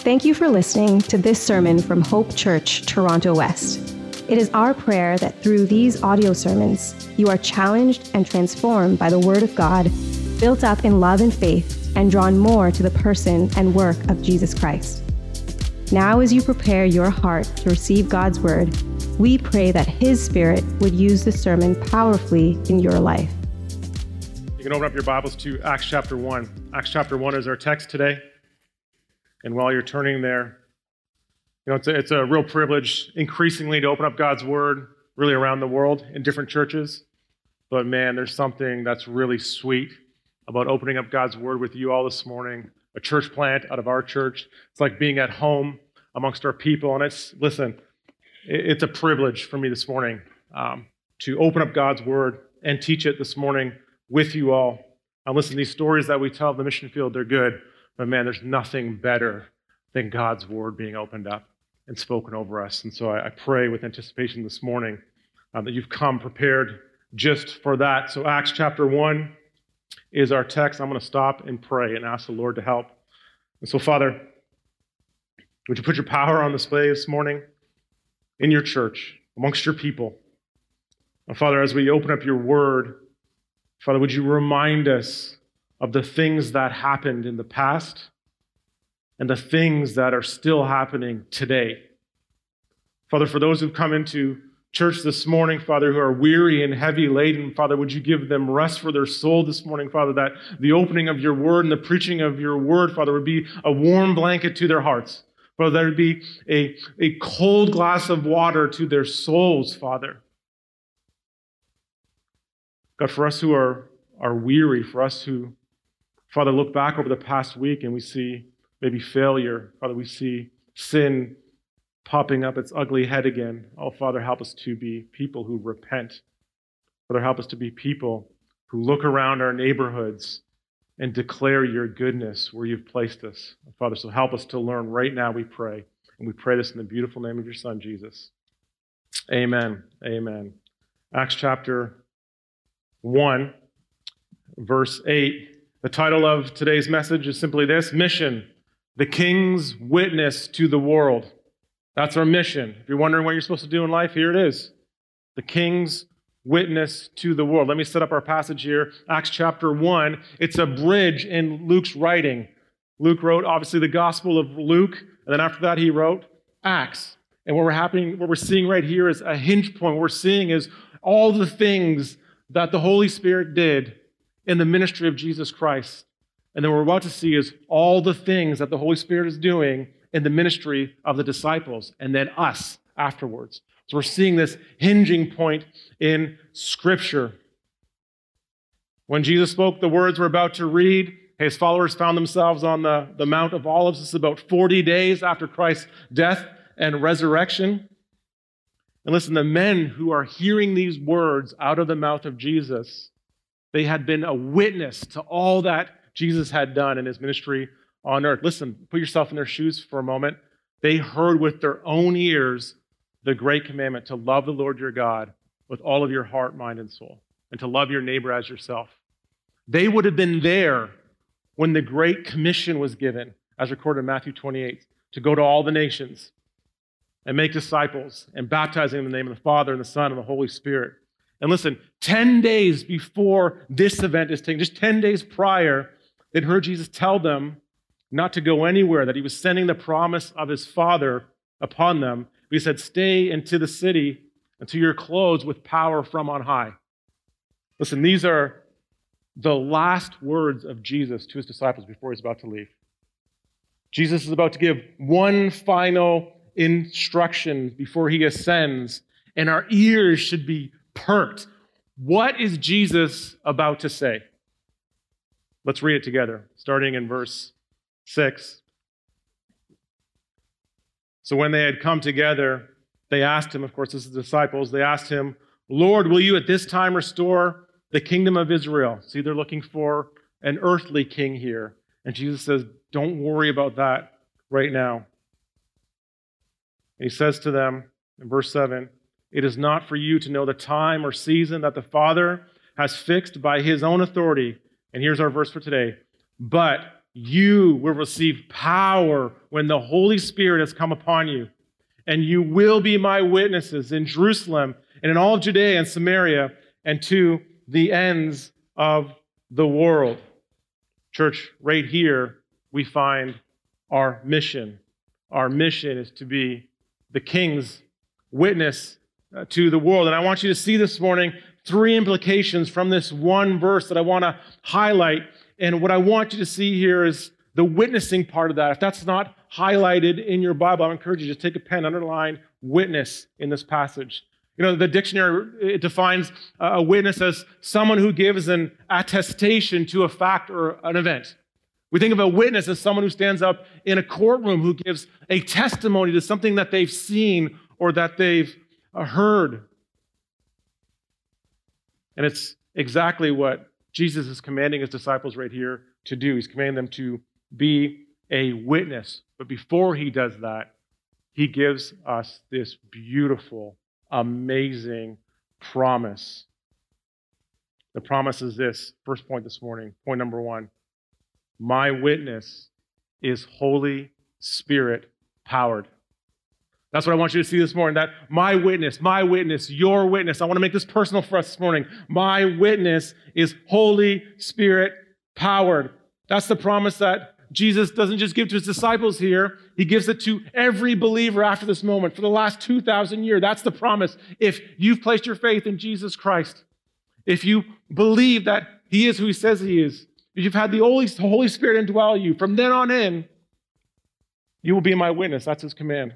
Thank you for listening to this sermon from Hope Church, Toronto West. It is our prayer that through these audio sermons, you are challenged and transformed by the Word of God, built up in love and faith, and drawn more to the person and work of Jesus Christ. Now, as you prepare your heart to receive God's Word, we pray that His Spirit would use the sermon powerfully in your life. You can open up your Bibles to Acts chapter 1. Acts chapter 1 is our text today. And while you're turning there, you know, it's a, it's a real privilege increasingly to open up God's Word really around the world in different churches. But man, there's something that's really sweet about opening up God's Word with you all this morning. A church plant out of our church. It's like being at home amongst our people. And it's, listen, it's a privilege for me this morning um, to open up God's Word and teach it this morning with you all. And listen, these stories that we tell of the mission field, they're good. But man, there's nothing better than God's word being opened up and spoken over us. And so I, I pray with anticipation this morning um, that you've come prepared just for that. So, Acts chapter 1 is our text. I'm going to stop and pray and ask the Lord to help. And so, Father, would you put your power on display this morning in your church, amongst your people? And Father, as we open up your word, Father, would you remind us of the things that happened in the past and the things that are still happening today. Father, for those who've come into church this morning, Father, who are weary and heavy laden, Father, would you give them rest for their soul this morning, Father, that the opening of your word and the preaching of your word, Father, would be a warm blanket to their hearts. Father, there would be a, a cold glass of water to their souls, Father. God, for us who are, are weary, for us who Father, look back over the past week and we see maybe failure. Father, we see sin popping up its ugly head again. Oh, Father, help us to be people who repent. Father, help us to be people who look around our neighborhoods and declare your goodness where you've placed us. Father, so help us to learn right now, we pray. And we pray this in the beautiful name of your Son, Jesus. Amen. Amen. Acts chapter 1, verse 8 the title of today's message is simply this Mission, the King's Witness to the World. That's our mission. If you're wondering what you're supposed to do in life, here it is the King's Witness to the World. Let me set up our passage here Acts chapter 1. It's a bridge in Luke's writing. Luke wrote, obviously, the Gospel of Luke, and then after that, he wrote Acts. And what we're happening, what we're seeing right here is a hinge point. What we're seeing is all the things that the Holy Spirit did in the ministry of Jesus Christ. And then what we're about to see is all the things that the Holy Spirit is doing in the ministry of the disciples and then us afterwards. So we're seeing this hinging point in Scripture. When Jesus spoke the words we're about to read, his followers found themselves on the, the Mount of Olives. This is about 40 days after Christ's death and resurrection. And listen, the men who are hearing these words out of the mouth of Jesus they had been a witness to all that Jesus had done in his ministry on earth. Listen, put yourself in their shoes for a moment. They heard with their own ears the great commandment to love the Lord your God with all of your heart, mind, and soul, and to love your neighbor as yourself. They would have been there when the Great Commission was given, as recorded in Matthew 28, to go to all the nations and make disciples and baptizing in the name of the Father and the Son and the Holy Spirit. And listen, 10 days before this event is taking, just 10 days prior, they'd heard Jesus tell them not to go anywhere, that he was sending the promise of his Father upon them. He said, Stay into the city until you're clothed with power from on high. Listen, these are the last words of Jesus to his disciples before he's about to leave. Jesus is about to give one final instruction before he ascends, and our ears should be perked. What is Jesus about to say? Let's read it together, starting in verse 6. So when they had come together, they asked him, of course, this is the disciples, they asked him, Lord, will you at this time restore the kingdom of Israel? See, they're looking for an earthly king here. And Jesus says, Don't worry about that right now. And he says to them in verse 7 it is not for you to know the time or season that the Father has fixed by his own authority. And here's our verse for today. But you will receive power when the Holy Spirit has come upon you. And you will be my witnesses in Jerusalem and in all of Judea and Samaria and to the ends of the world. Church, right here, we find our mission. Our mission is to be the king's witness uh, to the world. And I want you to see this morning three implications from this one verse that I want to highlight. And what I want you to see here is the witnessing part of that. If that's not highlighted in your Bible, I encourage you to take a pen, underline witness in this passage. You know, the dictionary defines a witness as someone who gives an attestation to a fact or an event. We think of a witness as someone who stands up in a courtroom who gives a testimony to something that they've seen or that they've uh, heard. And it's exactly what Jesus is commanding his disciples right here to do. He's commanding them to be a witness. But before he does that, he gives us this beautiful, amazing promise. The promise is this first point this morning. Point number one My witness is Holy Spirit powered. That's what I want you to see this morning. That my witness, my witness, your witness. I want to make this personal for us this morning. My witness is Holy Spirit powered. That's the promise that Jesus doesn't just give to his disciples here, he gives it to every believer after this moment for the last 2,000 years. That's the promise. If you've placed your faith in Jesus Christ, if you believe that he is who he says he is, if you've had the Holy, Holy Spirit indwell you, from then on in, you will be my witness. That's his command.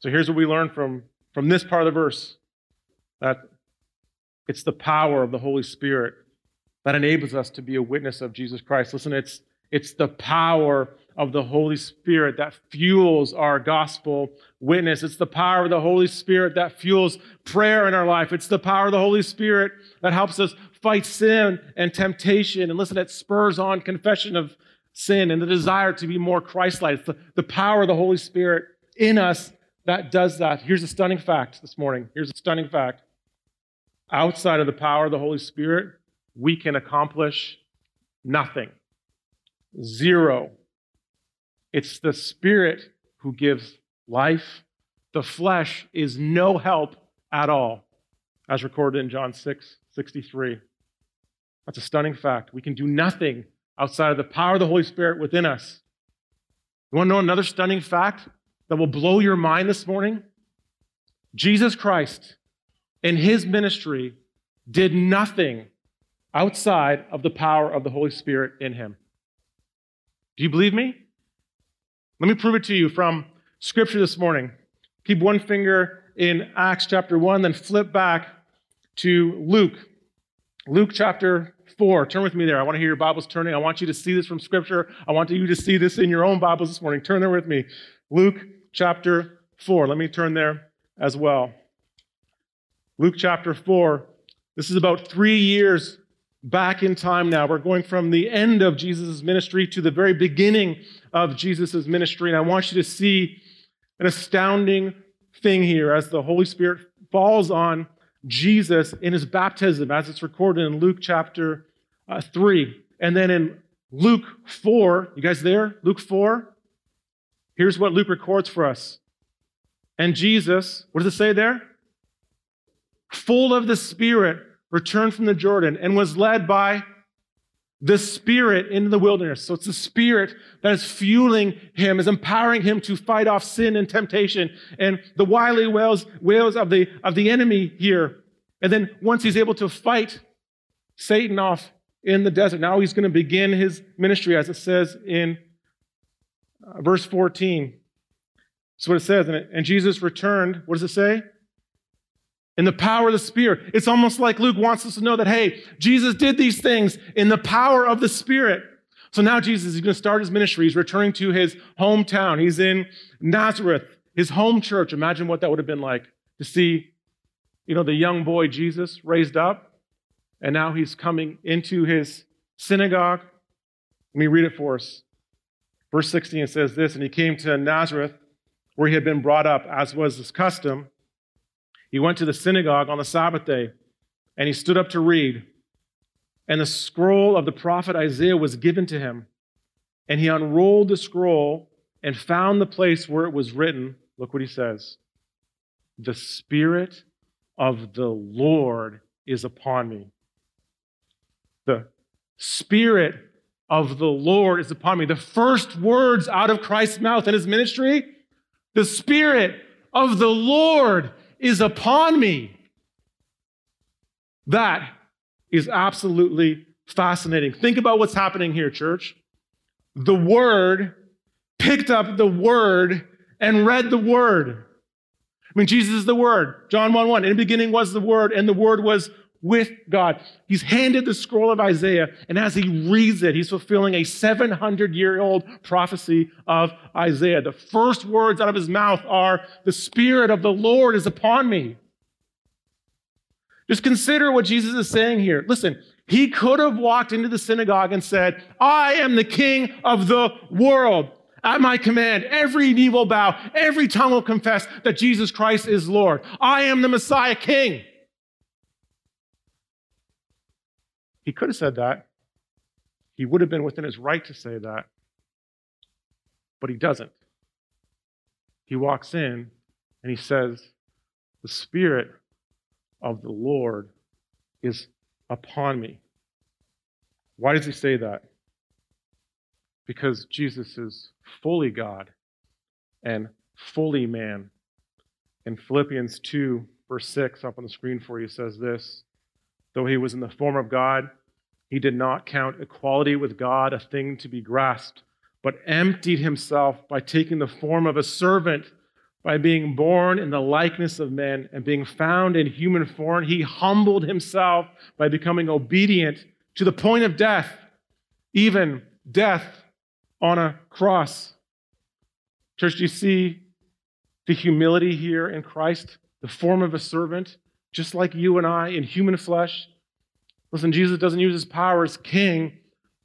So here's what we learn from, from this part of the verse that it's the power of the Holy Spirit that enables us to be a witness of Jesus Christ. Listen, it's, it's the power of the Holy Spirit that fuels our gospel witness. It's the power of the Holy Spirit that fuels prayer in our life. It's the power of the Holy Spirit that helps us fight sin and temptation. And listen, it spurs on confession of sin and the desire to be more Christ like. It's the, the power of the Holy Spirit in us that does that. Here's a stunning fact this morning. Here's a stunning fact. Outside of the power of the Holy Spirit, we can accomplish nothing. Zero. It's the Spirit who gives life. The flesh is no help at all, as recorded in John 6 63. That's a stunning fact. We can do nothing outside of the power of the Holy Spirit within us. You want to know another stunning fact? That will blow your mind this morning? Jesus Christ in his ministry did nothing outside of the power of the Holy Spirit in him. Do you believe me? Let me prove it to you from Scripture this morning. Keep one finger in Acts chapter 1, then flip back to Luke. Luke chapter 4. Turn with me there. I want to hear your Bibles turning. I want you to see this from Scripture. I want you to see this in your own Bibles this morning. Turn there with me. Luke chapter 4. Let me turn there as well. Luke chapter 4. This is about three years back in time now. We're going from the end of Jesus' ministry to the very beginning of Jesus' ministry. And I want you to see an astounding thing here as the Holy Spirit falls on Jesus in his baptism, as it's recorded in Luke chapter uh, 3. And then in Luke 4, you guys there? Luke 4. Here's what Luke records for us. And Jesus, what does it say there? Full of the Spirit, returned from the Jordan and was led by the Spirit into the wilderness. So it's the Spirit that is fueling him, is empowering him to fight off sin and temptation and the wily wails, wails of, the, of the enemy here. And then once he's able to fight Satan off in the desert, now he's going to begin his ministry, as it says in uh, verse 14. That's what it says. And Jesus returned, what does it say? In the power of the Spirit. It's almost like Luke wants us to know that, hey, Jesus did these things in the power of the Spirit. So now Jesus is going to start his ministry. He's returning to his hometown. He's in Nazareth, his home church. Imagine what that would have been like to see, you know, the young boy Jesus raised up, and now he's coming into his synagogue. Let me read it for us. Verse 16 it says this And he came to Nazareth, where he had been brought up, as was his custom. He went to the synagogue on the Sabbath day, and he stood up to read. And the scroll of the prophet Isaiah was given to him. And he unrolled the scroll and found the place where it was written. Look what he says The Spirit of the Lord is upon me. The Spirit of the Lord is upon me. The first words out of Christ's mouth in his ministry the Spirit of the Lord is upon me. That is absolutely fascinating. Think about what's happening here, church. The Word picked up the Word and read the Word. I mean, Jesus is the Word. John 1 1. In the beginning was the Word, and the Word was with God. He's handed the scroll of Isaiah, and as he reads it, he's fulfilling a 700 year old prophecy of Isaiah. The first words out of his mouth are, The Spirit of the Lord is upon me. Just consider what Jesus is saying here. Listen, he could have walked into the synagogue and said, I am the king of the world. At my command, every knee will bow, every tongue will confess that Jesus Christ is Lord. I am the Messiah King. He could have said that. He would have been within his right to say that. But he doesn't. He walks in and he says, The Spirit of the Lord is upon me. Why does he say that? Because Jesus is fully God and fully man. In Philippians 2, verse 6, up on the screen for you, says this Though he was in the form of God, he did not count equality with God a thing to be grasped, but emptied himself by taking the form of a servant, by being born in the likeness of men and being found in human form. He humbled himself by becoming obedient to the point of death, even death on a cross. Church, do you see the humility here in Christ? The form of a servant, just like you and I in human flesh Listen, Jesus doesn't use his power as king,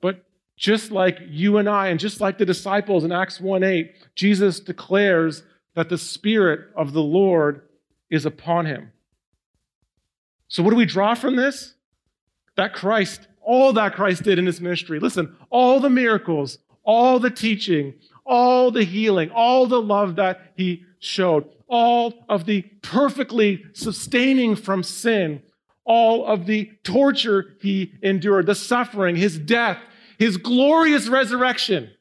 but just like you and I, and just like the disciples in Acts 1 8, Jesus declares that the Spirit of the Lord is upon him. So, what do we draw from this? That Christ, all that Christ did in his ministry, listen, all the miracles, all the teaching, all the healing, all the love that he showed, all of the perfectly sustaining from sin all of the torture he endured, the suffering, his death, his glorious resurrection.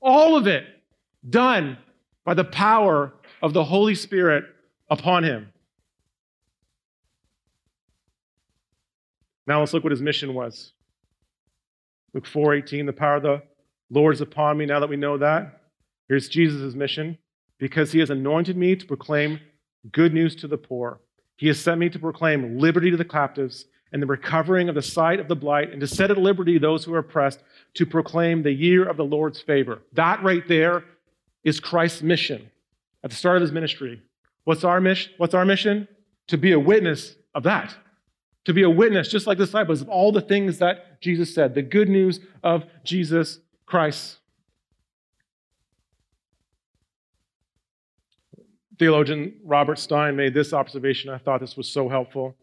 All of it done by the power of the Holy Spirit upon him. Now let's look what his mission was. Luke 4:18, the power of the Lord is upon me. Now that we know that, here's Jesus' mission. Because he has anointed me to proclaim good news to the poor. He has sent me to proclaim liberty to the captives and the recovering of the sight of the blind, and to set at liberty those who are oppressed, to proclaim the year of the Lord's favor. That right there is Christ's mission at the start of his ministry. What's our mission? What's our mission? To be a witness of that. To be a witness, just like the disciples, of all the things that Jesus said, the good news of Jesus Christ. Theologian Robert Stein made this observation. I thought this was so helpful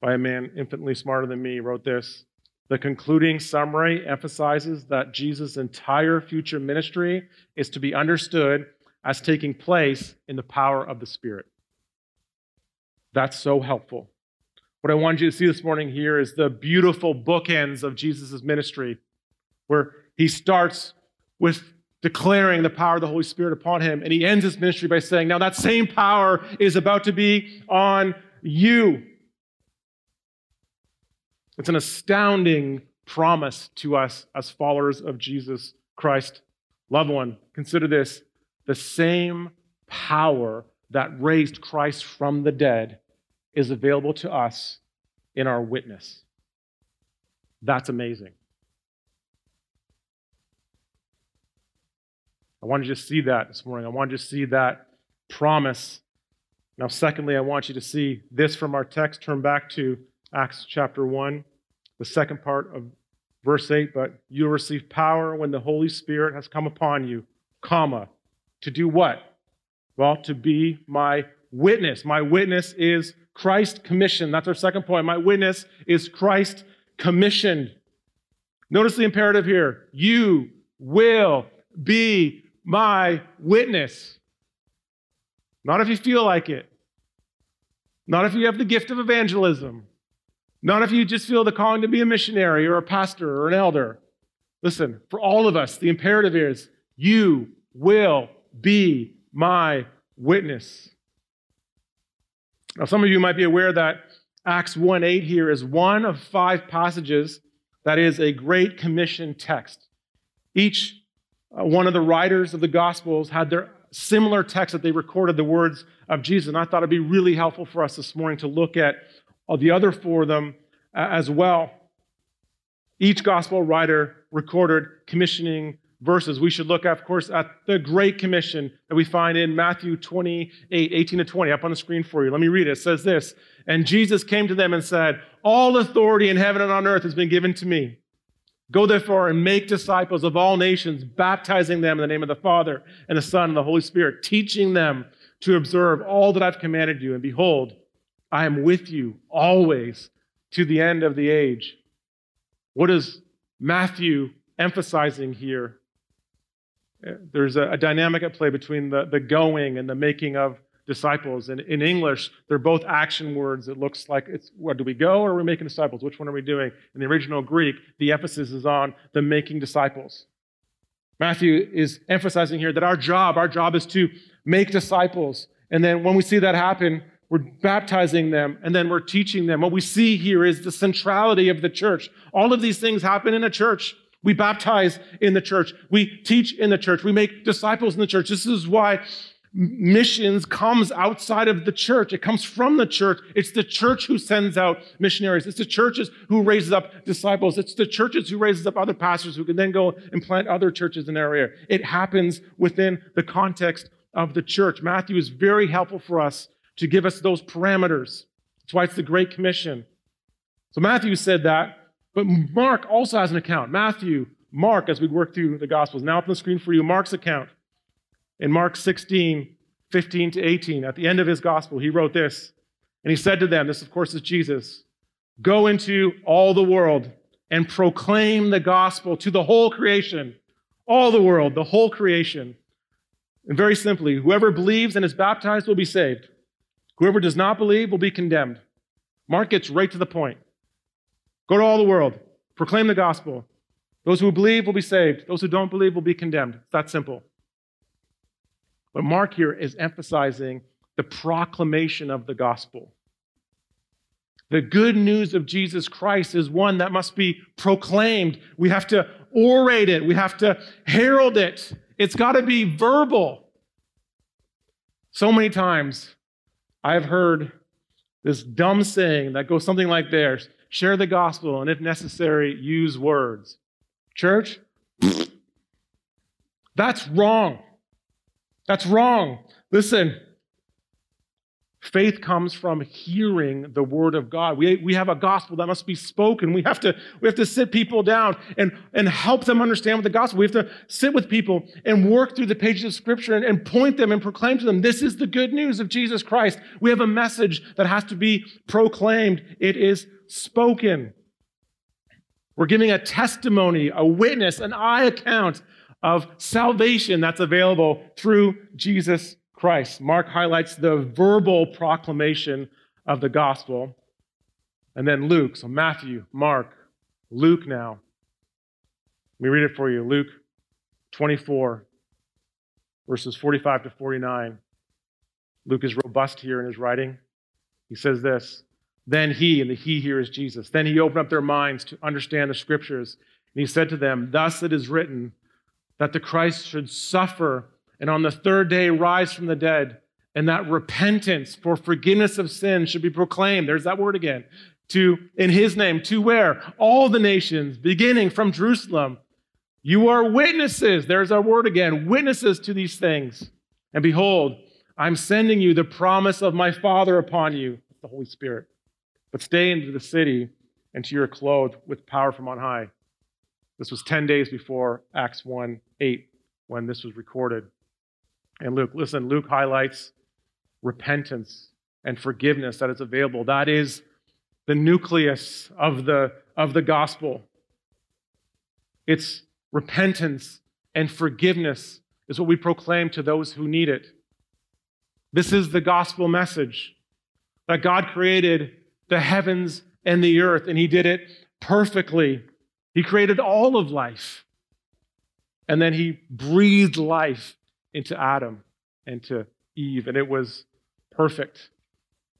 by a man infinitely smarter than me. Wrote this The concluding summary emphasizes that Jesus' entire future ministry is to be understood as taking place in the power of the Spirit. That's so helpful. What I wanted you to see this morning here is the beautiful bookends of Jesus' ministry, where he starts with declaring the power of the Holy Spirit upon him. And he ends his ministry by saying, Now that same power is about to be on you. It's an astounding promise to us as followers of Jesus Christ. Loved one, consider this the same power that raised Christ from the dead is available to us in our witness. That's amazing. I want you to see that this morning. I want you to see that promise. Now, secondly, I want you to see this from our text. Turn back to Acts chapter 1, the second part of verse 8. But you'll receive power when the Holy Spirit has come upon you, comma, to do what? Well, to be my witness. My witness is Christ commissioned. That's our second point. My witness is Christ commissioned. Notice the imperative here. You will be my witness. Not if you feel like it. Not if you have the gift of evangelism. Not if you just feel the calling to be a missionary or a pastor or an elder. Listen, for all of us, the imperative is you will be my witness. Now, some of you might be aware that Acts 1 8 here is one of five passages that is a Great Commission text. Each uh, one of the writers of the Gospels had their similar text that they recorded the words of Jesus. And I thought it'd be really helpful for us this morning to look at uh, the other four of them uh, as well. Each Gospel writer recorded commissioning verses. We should look, of course, at the Great Commission that we find in Matthew 28, 18 to 20, up on the screen for you. Let me read it. It says this And Jesus came to them and said, All authority in heaven and on earth has been given to me. Go therefore and make disciples of all nations, baptizing them in the name of the Father and the Son and the Holy Spirit, teaching them to observe all that I've commanded you. And behold, I am with you always to the end of the age. What is Matthew emphasizing here? There's a, a dynamic at play between the, the going and the making of disciples. And in English, they're both action words. It looks like it's what do we go or are we making disciples? Which one are we doing? In the original Greek, the emphasis is on the making disciples. Matthew is emphasizing here that our job, our job is to make disciples. And then when we see that happen, we're baptizing them and then we're teaching them. What we see here is the centrality of the church. All of these things happen in a church. We baptize in the church. We teach in the church. We make disciples in the church. This is why missions comes outside of the church. It comes from the church. It's the church who sends out missionaries. It's the churches who raises up disciples. It's the churches who raises up other pastors who can then go and plant other churches in their area. It happens within the context of the church. Matthew is very helpful for us to give us those parameters. That's why it's the Great Commission. So Matthew said that, but Mark also has an account. Matthew, Mark, as we work through the Gospels. Now up on the screen for you, Mark's account. In Mark 16, 15 to 18, at the end of his gospel, he wrote this. And he said to them, This, of course, is Jesus go into all the world and proclaim the gospel to the whole creation, all the world, the whole creation. And very simply, whoever believes and is baptized will be saved. Whoever does not believe will be condemned. Mark gets right to the point. Go to all the world, proclaim the gospel. Those who believe will be saved. Those who don't believe will be condemned. It's that simple. But Mark here is emphasizing the proclamation of the gospel. The good news of Jesus Christ is one that must be proclaimed. We have to orate it, we have to herald it. It's got to be verbal. So many times I've heard this dumb saying that goes something like this share the gospel, and if necessary, use words. Church, that's wrong. That's wrong. Listen, faith comes from hearing the word of God. We, we have a gospel that must be spoken. We have to, we have to sit people down and, and help them understand what the gospel. We have to sit with people and work through the pages of scripture and, and point them and proclaim to them, this is the good news of Jesus Christ. We have a message that has to be proclaimed. It is spoken. We're giving a testimony, a witness, an eye account of salvation that's available through Jesus Christ. Mark highlights the verbal proclamation of the gospel. And then Luke, so Matthew, Mark, Luke now. Let me read it for you. Luke 24, verses 45 to 49. Luke is robust here in his writing. He says this Then he, and the he here is Jesus, then he opened up their minds to understand the scriptures. And he said to them, Thus it is written that the Christ should suffer and on the third day rise from the dead, and that repentance for forgiveness of sins should be proclaimed. There's that word again. To in his name, to where? All the nations, beginning from Jerusalem. You are witnesses. There's our word again, witnesses to these things. And behold, I'm sending you the promise of my Father upon you, the Holy Spirit. But stay into the city until you're clothed with power from on high. This was 10 days before Acts 1 8 when this was recorded. And Luke, listen, Luke highlights repentance and forgiveness that is available. That is the nucleus of the, of the gospel. It's repentance and forgiveness is what we proclaim to those who need it. This is the gospel message that God created the heavens and the earth, and He did it perfectly. He created all of life. And then He breathed life into Adam and to Eve, and it was perfect.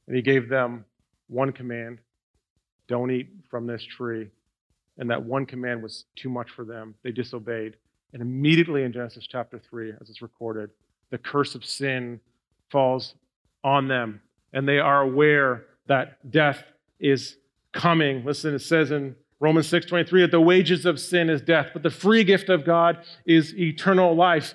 And He gave them one command don't eat from this tree. And that one command was too much for them. They disobeyed. And immediately in Genesis chapter 3, as it's recorded, the curse of sin falls on them. And they are aware that death is coming. Listen, it says in Romans 6:23 that the wages of sin is death, but the free gift of God is eternal life.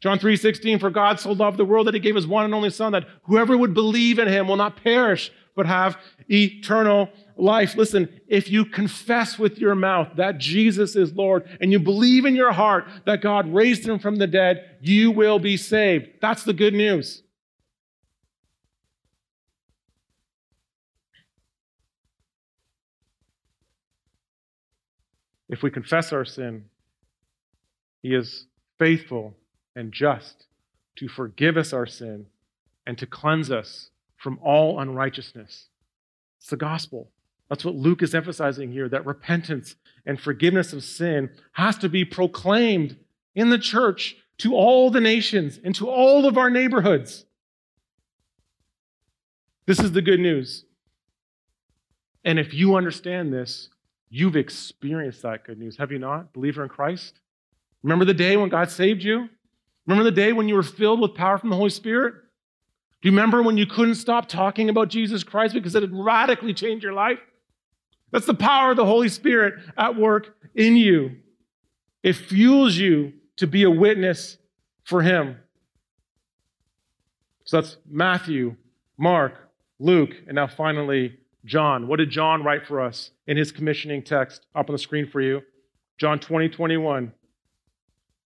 John 3:16 for God so loved the world that he gave his one and only son that whoever would believe in him will not perish but have eternal life. Listen, if you confess with your mouth that Jesus is Lord and you believe in your heart that God raised him from the dead, you will be saved. That's the good news. If we confess our sin, he is faithful and just to forgive us our sin and to cleanse us from all unrighteousness. It's the gospel. That's what Luke is emphasizing here that repentance and forgiveness of sin has to be proclaimed in the church to all the nations and to all of our neighborhoods. This is the good news. And if you understand this, you've experienced that good news, have you not? Believer in Christ? Remember the day when God saved you? Remember the day when you were filled with power from the Holy Spirit? Do you remember when you couldn't stop talking about Jesus Christ because it had radically changed your life? That's the power of the Holy Spirit at work in you. It fuels you to be a witness for Him. So that's Matthew, Mark, Luke, and now finally John. What did John write for us in his commissioning text up on the screen for you? John 20, 21.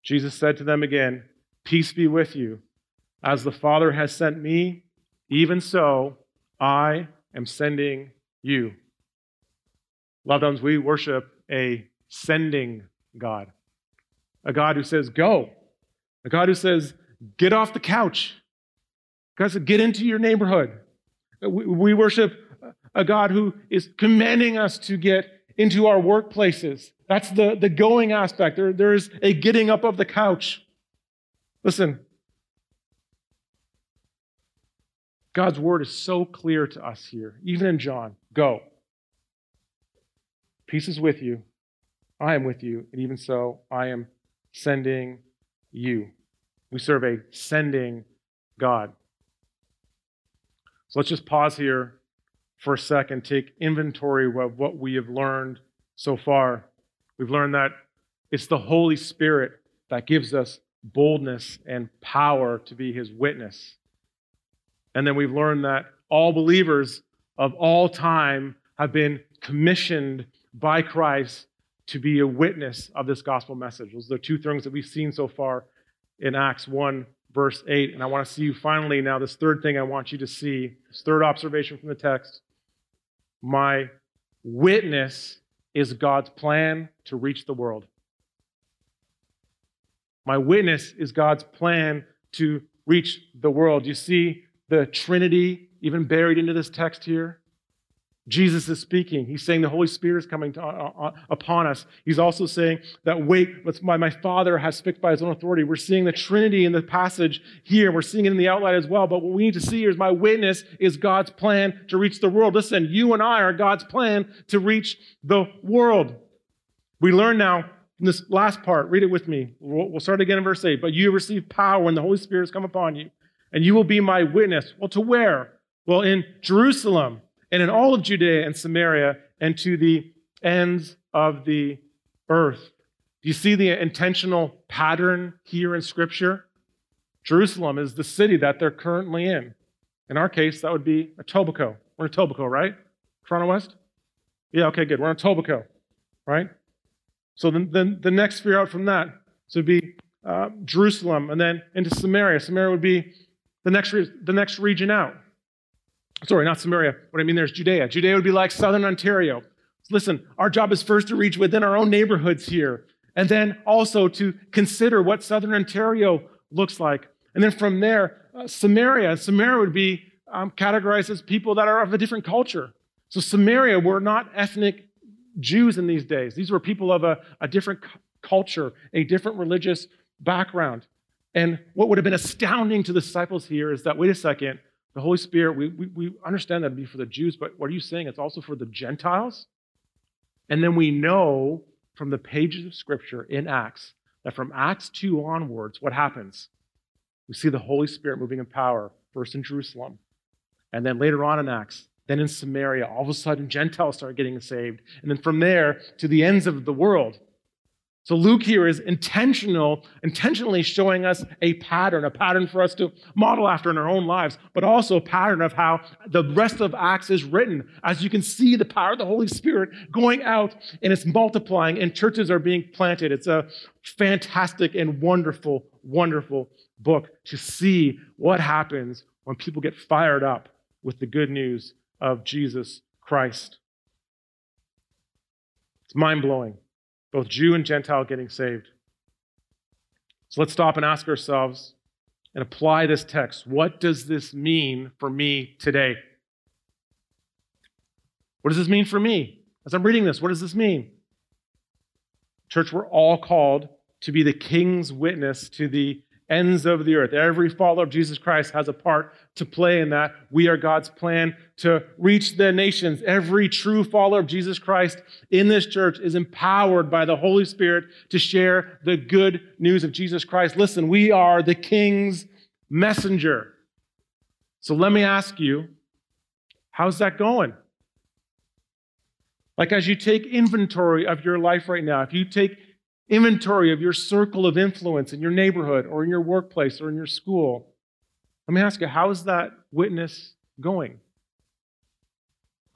Jesus said to them again, Peace be with you. As the Father has sent me, even so I am sending you. Loved ones, we worship a sending God, a God who says, Go, a God who says, Get off the couch. God says, Get into your neighborhood. We worship a God who is commanding us to get into our workplaces. That's the, the going aspect. There, there is a getting up of the couch. Listen, God's word is so clear to us here, even in John. Go. Peace is with you. I am with you. And even so, I am sending you. We serve a sending God. So let's just pause here for a second, take inventory of what we have learned so far. We've learned that it's the Holy Spirit that gives us boldness and power to be his witness. And then we've learned that all believers of all time have been commissioned by Christ to be a witness of this gospel message. Those are the two things that we've seen so far in Acts 1, verse 8. And I want to see you finally now, this third thing I want you to see, this third observation from the text. My witness is God's plan to reach the world. My witness is God's plan to reach the world. You see the Trinity even buried into this text here? Jesus is speaking. He's saying the Holy Spirit is coming to, uh, uh, upon us. He's also saying that, wait, my, my Father has fixed by his own authority. We're seeing the Trinity in the passage here. We're seeing it in the outline as well. But what we need to see here is my witness is God's plan to reach the world. Listen, you and I are God's plan to reach the world. We learn now from this last part. Read it with me. We'll, we'll start again in verse 8. But you receive power when the Holy Spirit has come upon you, and you will be my witness. Well, to where? Well, in Jerusalem and in all of Judea and Samaria and to the ends of the earth. Do you see the intentional pattern here in Scripture? Jerusalem is the city that they're currently in. In our case, that would be Etobicoke. We're in Etobicoke, right? Toronto West? Yeah, okay, good. We're in Etobicoke, right? So then, the next sphere out from that, so it'd be uh, Jerusalem and then into Samaria. Samaria would be the next, the next region out. Sorry, not Samaria. What I mean there is Judea. Judea would be like southern Ontario. Listen, our job is first to reach within our own neighborhoods here, and then also to consider what southern Ontario looks like. And then from there, uh, Samaria. Samaria would be um, categorized as people that are of a different culture. So Samaria were not ethnic Jews in these days. These were people of a, a different culture, a different religious background. And what would have been astounding to the disciples here is that, wait a second, the Holy Spirit, we, we, we understand that to be for the Jews, but what are you saying? It's also for the Gentiles? And then we know from the pages of Scripture in Acts that from Acts 2 onwards, what happens? We see the Holy Spirit moving in power, first in Jerusalem, and then later on in Acts, then in Samaria. All of a sudden, Gentiles start getting saved. And then from there to the ends of the world. So Luke here is intentional, intentionally showing us a pattern, a pattern for us to model after in our own lives, but also a pattern of how the rest of Acts is written. As you can see, the power of the Holy Spirit going out and it's multiplying, and churches are being planted. It's a fantastic and wonderful, wonderful book to see what happens when people get fired up with the good news of Jesus Christ. It's mind blowing both Jew and Gentile getting saved. So let's stop and ask ourselves and apply this text. What does this mean for me today? What does this mean for me? As I'm reading this, what does this mean? Church, we're all called to be the king's witness to the ends of the earth. Every follower of Jesus Christ has a part to play in that. We are God's plan to reach the nations. Every true follower of Jesus Christ in this church is empowered by the Holy Spirit to share the good news of Jesus Christ. Listen, we are the King's messenger. So let me ask you, how's that going? Like, as you take inventory of your life right now, if you take inventory of your circle of influence in your neighborhood or in your workplace or in your school. Let me ask you, how is that witness going?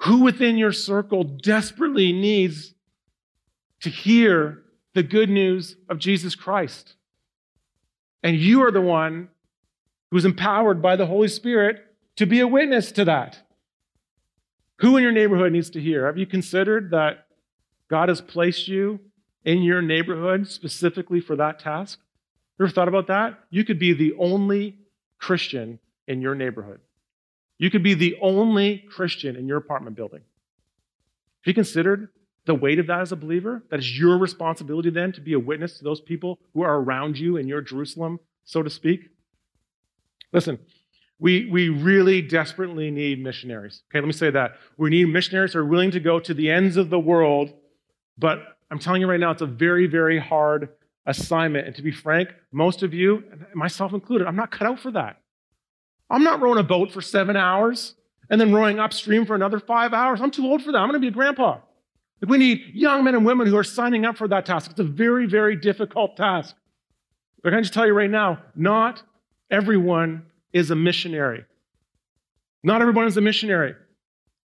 Who within your circle desperately needs to hear the good news of Jesus Christ? And you are the one who's empowered by the Holy Spirit to be a witness to that. Who in your neighborhood needs to hear? Have you considered that God has placed you in your neighborhood specifically for that task? You ever thought about that? You could be the only Christian in your neighborhood. You could be the only Christian in your apartment building. Have you considered the weight of that as a believer? That is your responsibility then to be a witness to those people who are around you in your Jerusalem, so to speak? Listen, we, we really desperately need missionaries. Okay, let me say that. We need missionaries who are willing to go to the ends of the world, but I'm telling you right now, it's a very, very hard assignment. And to be frank, most of you, myself included, I'm not cut out for that. I'm not rowing a boat for seven hours and then rowing upstream for another five hours. I'm too old for that. I'm going to be a grandpa. we need young men and women who are signing up for that task. It's a very, very difficult task. But I can just tell you right now, not everyone is a missionary. Not everyone is a missionary.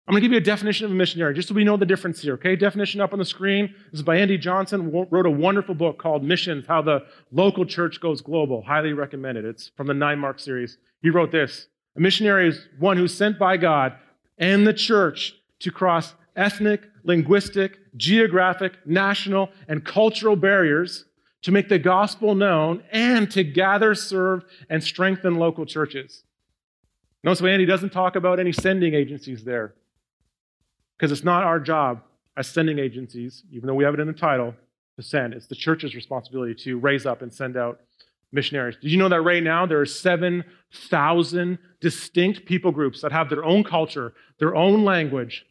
I'm going to give you a definition of a missionary, just so we know the difference here, okay? Definition up on the screen. This is by Andy Johnson, wrote a wonderful book called Missions How the Local Church Goes Global. Highly recommended. It's from the Nine Mark series. He wrote this A missionary is one who's sent by God and the church to cross ethnic, linguistic, geographic, national, and cultural barriers to make the gospel known and to gather, serve, and strengthen local churches. Notice why Andy doesn't talk about any sending agencies there. Because it's not our job as sending agencies, even though we have it in the title, to send. It's the church's responsibility to raise up and send out missionaries. Did you know that right now there are 7,000 distinct people groups that have their own culture, their own language,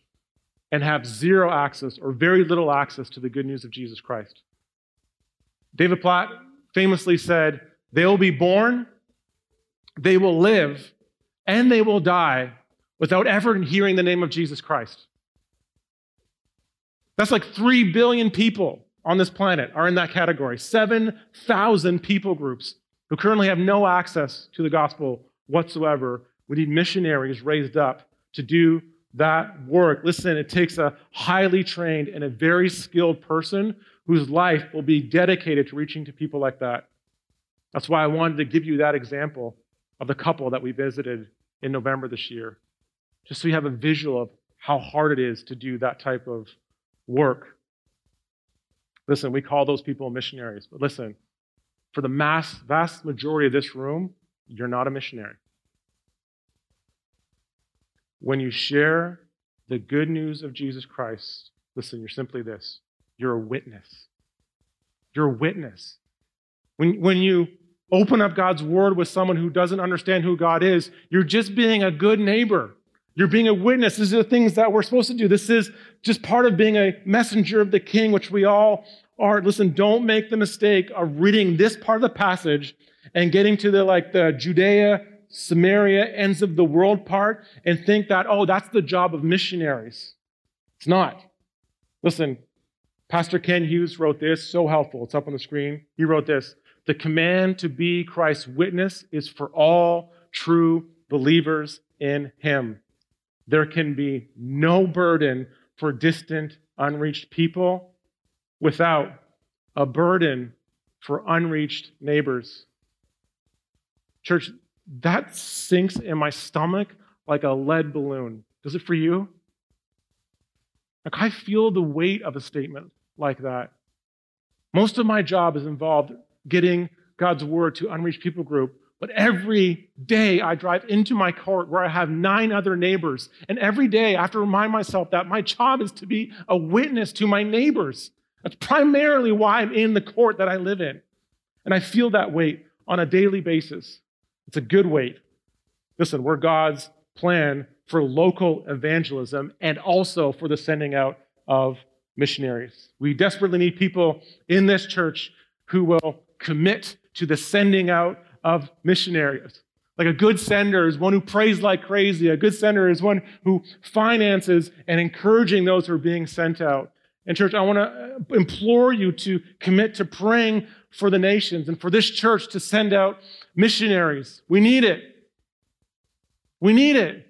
and have zero access or very little access to the good news of Jesus Christ? David Platt famously said, They will be born, they will live, and they will die without ever hearing the name of Jesus Christ. That's like 3 billion people on this planet are in that category. 7,000 people groups who currently have no access to the gospel whatsoever. We need missionaries raised up to do that work. Listen, it takes a highly trained and a very skilled person whose life will be dedicated to reaching to people like that. That's why I wanted to give you that example of the couple that we visited in November this year. just so you have a visual of how hard it is to do that type of work. Listen, we call those people missionaries, but listen, for the mass, vast majority of this room, you're not a missionary. When you share the good news of Jesus Christ, listen, you're simply this you're a witness. You're a witness. When, when you open up God's word with someone who doesn't understand who God is, you're just being a good neighbor. You're being a witness. These are the things that we're supposed to do. This is just part of being a messenger of the king, which we all are. Listen, don't make the mistake of reading this part of the passage and getting to the like the Judea, Samaria, ends of the world part and think that, oh, that's the job of missionaries. It's not. Listen, Pastor Kent Hughes wrote this, so helpful. It's up on the screen. He wrote this The command to be Christ's witness is for all true believers in him. There can be no burden for distant, unreached people without a burden for unreached neighbors. Church, that sinks in my stomach like a lead balloon. Does it for you? Like, I feel the weight of a statement like that. Most of my job is involved getting God's word to unreached people group but every day I drive into my court where I have nine other neighbors. And every day I have to remind myself that my job is to be a witness to my neighbors. That's primarily why I'm in the court that I live in. And I feel that weight on a daily basis. It's a good weight. Listen, we're God's plan for local evangelism and also for the sending out of missionaries. We desperately need people in this church who will commit to the sending out of missionaries. Like a good sender is one who prays like crazy. A good sender is one who finances and encouraging those who are being sent out. And, church, I want to uh, implore you to commit to praying for the nations and for this church to send out missionaries. We need it. We need it.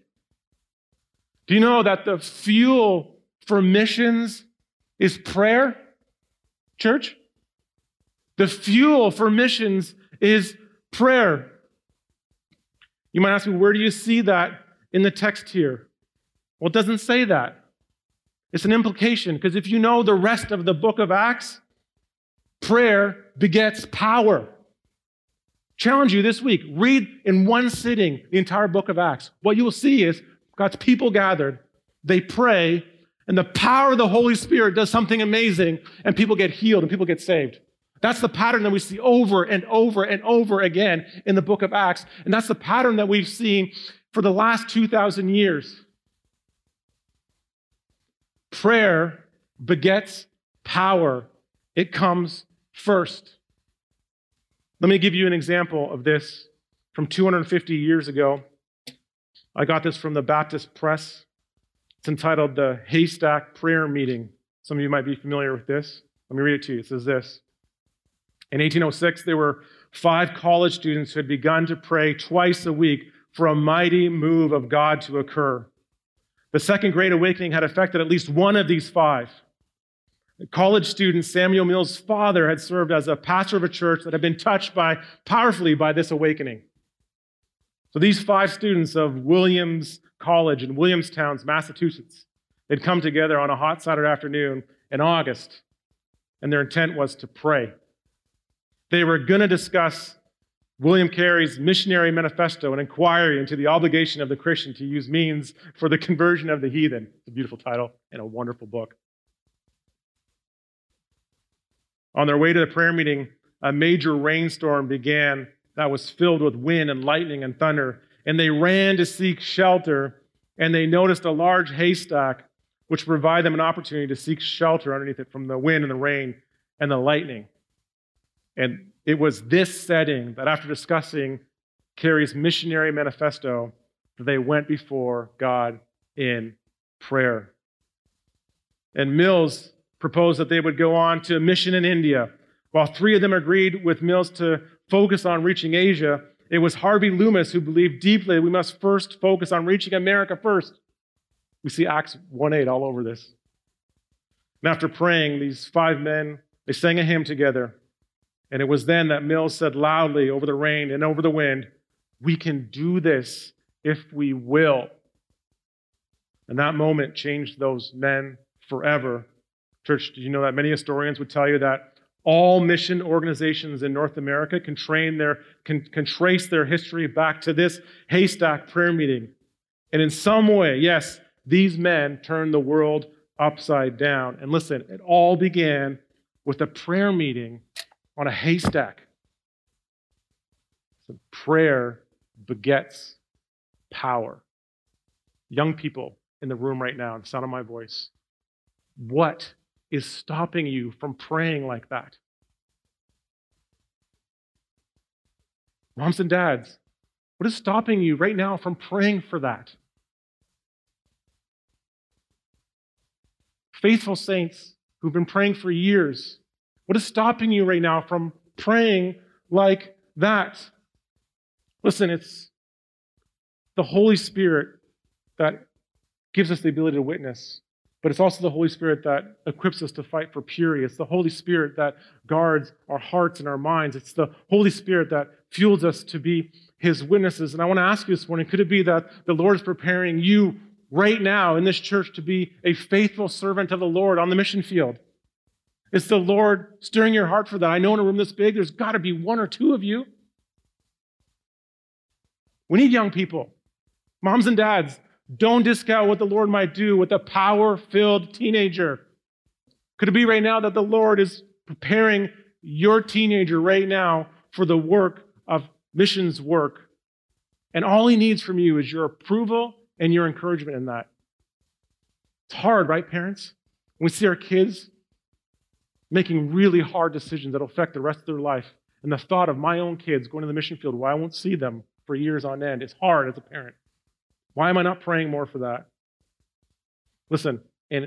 Do you know that the fuel for missions is prayer, church? The fuel for missions is prayer. You might ask me, where do you see that in the text here? Well, it doesn't say that. It's an implication, because if you know the rest of the book of Acts, prayer begets power. Challenge you this week read in one sitting the entire book of Acts. What you will see is God's people gathered, they pray, and the power of the Holy Spirit does something amazing, and people get healed and people get saved. That's the pattern that we see over and over and over again in the book of Acts. And that's the pattern that we've seen for the last 2,000 years. Prayer begets power, it comes first. Let me give you an example of this from 250 years ago. I got this from the Baptist Press. It's entitled The Haystack Prayer Meeting. Some of you might be familiar with this. Let me read it to you. It says this in 1806, there were five college students who had begun to pray twice a week for a mighty move of God to occur. The Second Great Awakening had affected at least one of these five. The college student Samuel Mills' father had served as a pastor of a church that had been touched by powerfully by this awakening. So these five students of Williams College in Williamstown, Massachusetts, had come together on a hot Saturday afternoon in August, and their intent was to pray. They were going to discuss William Carey's missionary manifesto, an inquiry into the obligation of the Christian to use means for the conversion of the heathen. It's a beautiful title and a wonderful book. On their way to the prayer meeting, a major rainstorm began that was filled with wind and lightning and thunder, and they ran to seek shelter, and they noticed a large haystack, which provided them an opportunity to seek shelter underneath it from the wind and the rain and the lightning. And it was this setting that, after discussing Carey's missionary manifesto, that they went before God in prayer. And Mills proposed that they would go on to a mission in India. While three of them agreed with Mills to focus on reaching Asia, it was Harvey Loomis who believed deeply we must first focus on reaching America first. We see Acts 1:8 all over this. And after praying, these five men, they sang a hymn together. And it was then that Mills said loudly over the rain and over the wind, We can do this if we will. And that moment changed those men forever. Church, did you know that many historians would tell you that all mission organizations in North America can their can, can trace their history back to this haystack prayer meeting. And in some way, yes, these men turned the world upside down. And listen, it all began with a prayer meeting on a haystack. So prayer begets power. Young people in the room right now, the sound of my voice, what is stopping you from praying like that? Moms and dads, what is stopping you right now from praying for that? Faithful saints who've been praying for years, what is stopping you right now from praying like that? Listen, it's the Holy Spirit that gives us the ability to witness, but it's also the Holy Spirit that equips us to fight for purity. It's the Holy Spirit that guards our hearts and our minds. It's the Holy Spirit that fuels us to be His witnesses. And I want to ask you this morning could it be that the Lord is preparing you right now in this church to be a faithful servant of the Lord on the mission field? It's the Lord stirring your heart for that. I know in a room this big, there's got to be one or two of you. We need young people, moms and dads don't discount what the Lord might do with a power filled teenager. Could it be right now that the Lord is preparing your teenager right now for the work of missions work? And all he needs from you is your approval and your encouragement in that. It's hard, right, parents? When we see our kids making really hard decisions that will affect the rest of their life, and the thought of my own kids going to the mission field where I won't see them for years on end, it's hard as a parent. Why am I not praying more for that? Listen, in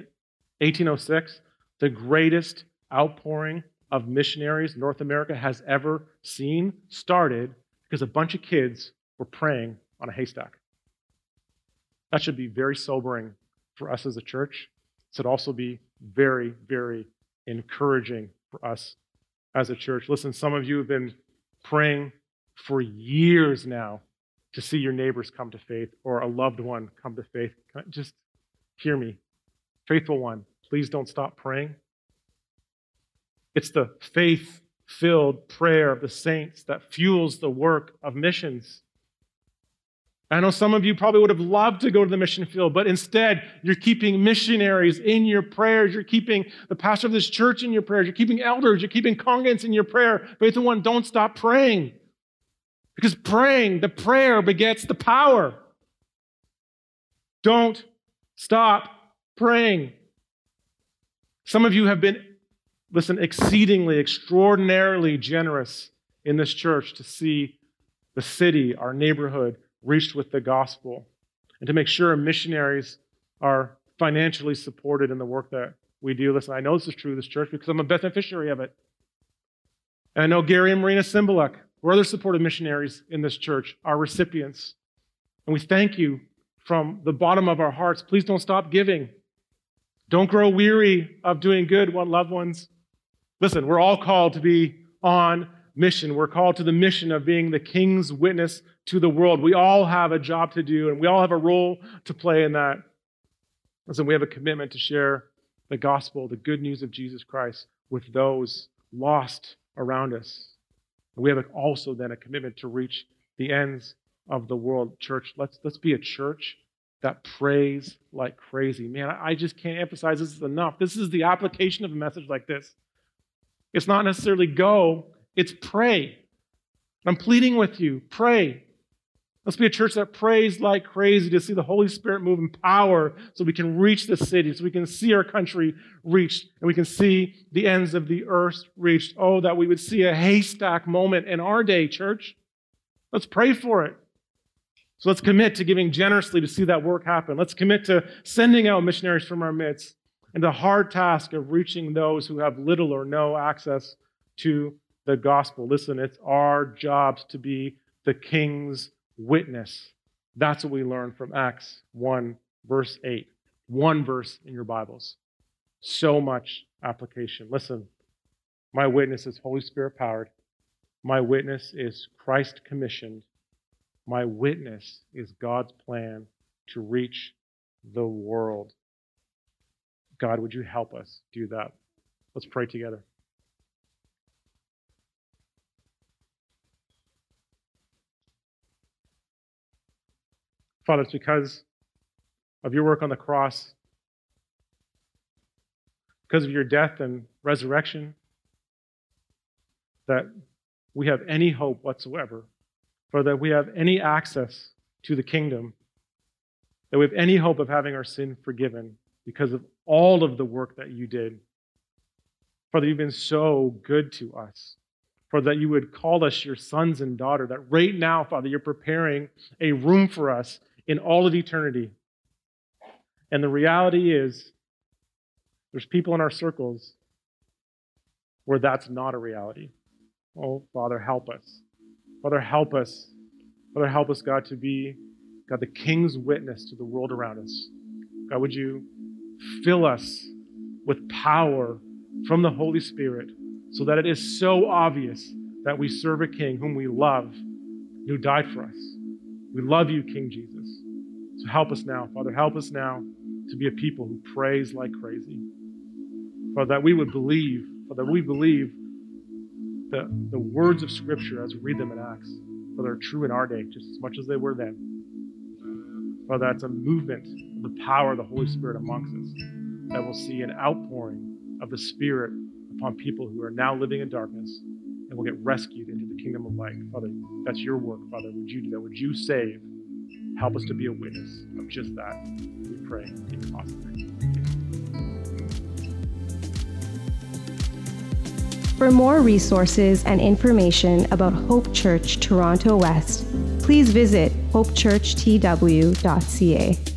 1806, the greatest outpouring of missionaries North America has ever seen started because a bunch of kids were praying on a haystack. That should be very sobering for us as a church. It should also be very, very encouraging for us as a church. Listen, some of you have been praying for years now to see your neighbors come to faith or a loved one come to faith. Just hear me. Faithful one, please don't stop praying. It's the faith filled prayer of the saints that fuels the work of missions. I know some of you probably would have loved to go to the mission field, but instead, you're keeping missionaries in your prayers. You're keeping the pastor of this church in your prayers. You're keeping elders. You're keeping congregants in your prayer. Faithful one, don't stop praying. Because praying, the prayer begets the power. Don't stop praying. Some of you have been, listen, exceedingly, extraordinarily generous in this church to see the city, our neighborhood, reached with the gospel and to make sure missionaries are financially supported in the work that we do. Listen, I know this is true of this church because I'm a beneficiary of it. And I know Gary and Marina Simbalek or other supportive missionaries in this church are recipients. And we thank you from the bottom of our hearts. Please don't stop giving. Don't grow weary of doing good, one loved ones. Listen, we're all called to be on mission. We're called to the mission of being the king's witness to the world. We all have a job to do, and we all have a role to play in that. Listen, we have a commitment to share the gospel, the good news of Jesus Christ, with those lost around us. We have also then a commitment to reach the ends of the world. Church, let's, let's be a church that prays like crazy. Man, I just can't emphasize this enough. This is the application of a message like this. It's not necessarily go, it's pray. I'm pleading with you, pray. Let's be a church that prays like crazy to see the Holy Spirit move in power so we can reach the city, so we can see our country reached, and we can see the ends of the earth reached. Oh, that we would see a haystack moment in our day, church. Let's pray for it. So let's commit to giving generously to see that work happen. Let's commit to sending out missionaries from our midst and the hard task of reaching those who have little or no access to the gospel. Listen, it's our jobs to be the king's witness. That's what we learn from Acts 1, verse 8. One verse in your Bibles. So much application. Listen, my witness is Holy Spirit powered. My witness is Christ commissioned. My witness is God's plan to reach the world. God, would you help us do that? Let's pray together. Father, it's because of your work on the cross, because of your death and resurrection, that we have any hope whatsoever, for that we have any access to the kingdom, that we have any hope of having our sin forgiven because of all of the work that you did. Father, you've been so good to us. For that you would call us your sons and daughter, that right now, Father, you're preparing a room for us in all of eternity. And the reality is, there's people in our circles where that's not a reality. Oh, Father, help us. Father, help us. Father, help us, God, to be, God, the King's witness to the world around us. God, would you fill us with power from the Holy Spirit so that it is so obvious that we serve a King whom we love, who died for us. We love you, King Jesus. So help us now, Father. Help us now to be a people who prays like crazy. Father, that we would believe, Father, we believe the, the words of Scripture as we read them in Acts, Father, are true in our day just as much as they were then. Father, that's a movement of the power of the Holy Spirit amongst us that will see an outpouring of the Spirit upon people who are now living in darkness and will get rescued into kingdom of light. Father, that's your work, Father. Would you do that? Would you save? Help us to be a witness of just that. We pray in awesome name. For more resources and information about Hope Church Toronto West, please visit hopechurchtw.ca.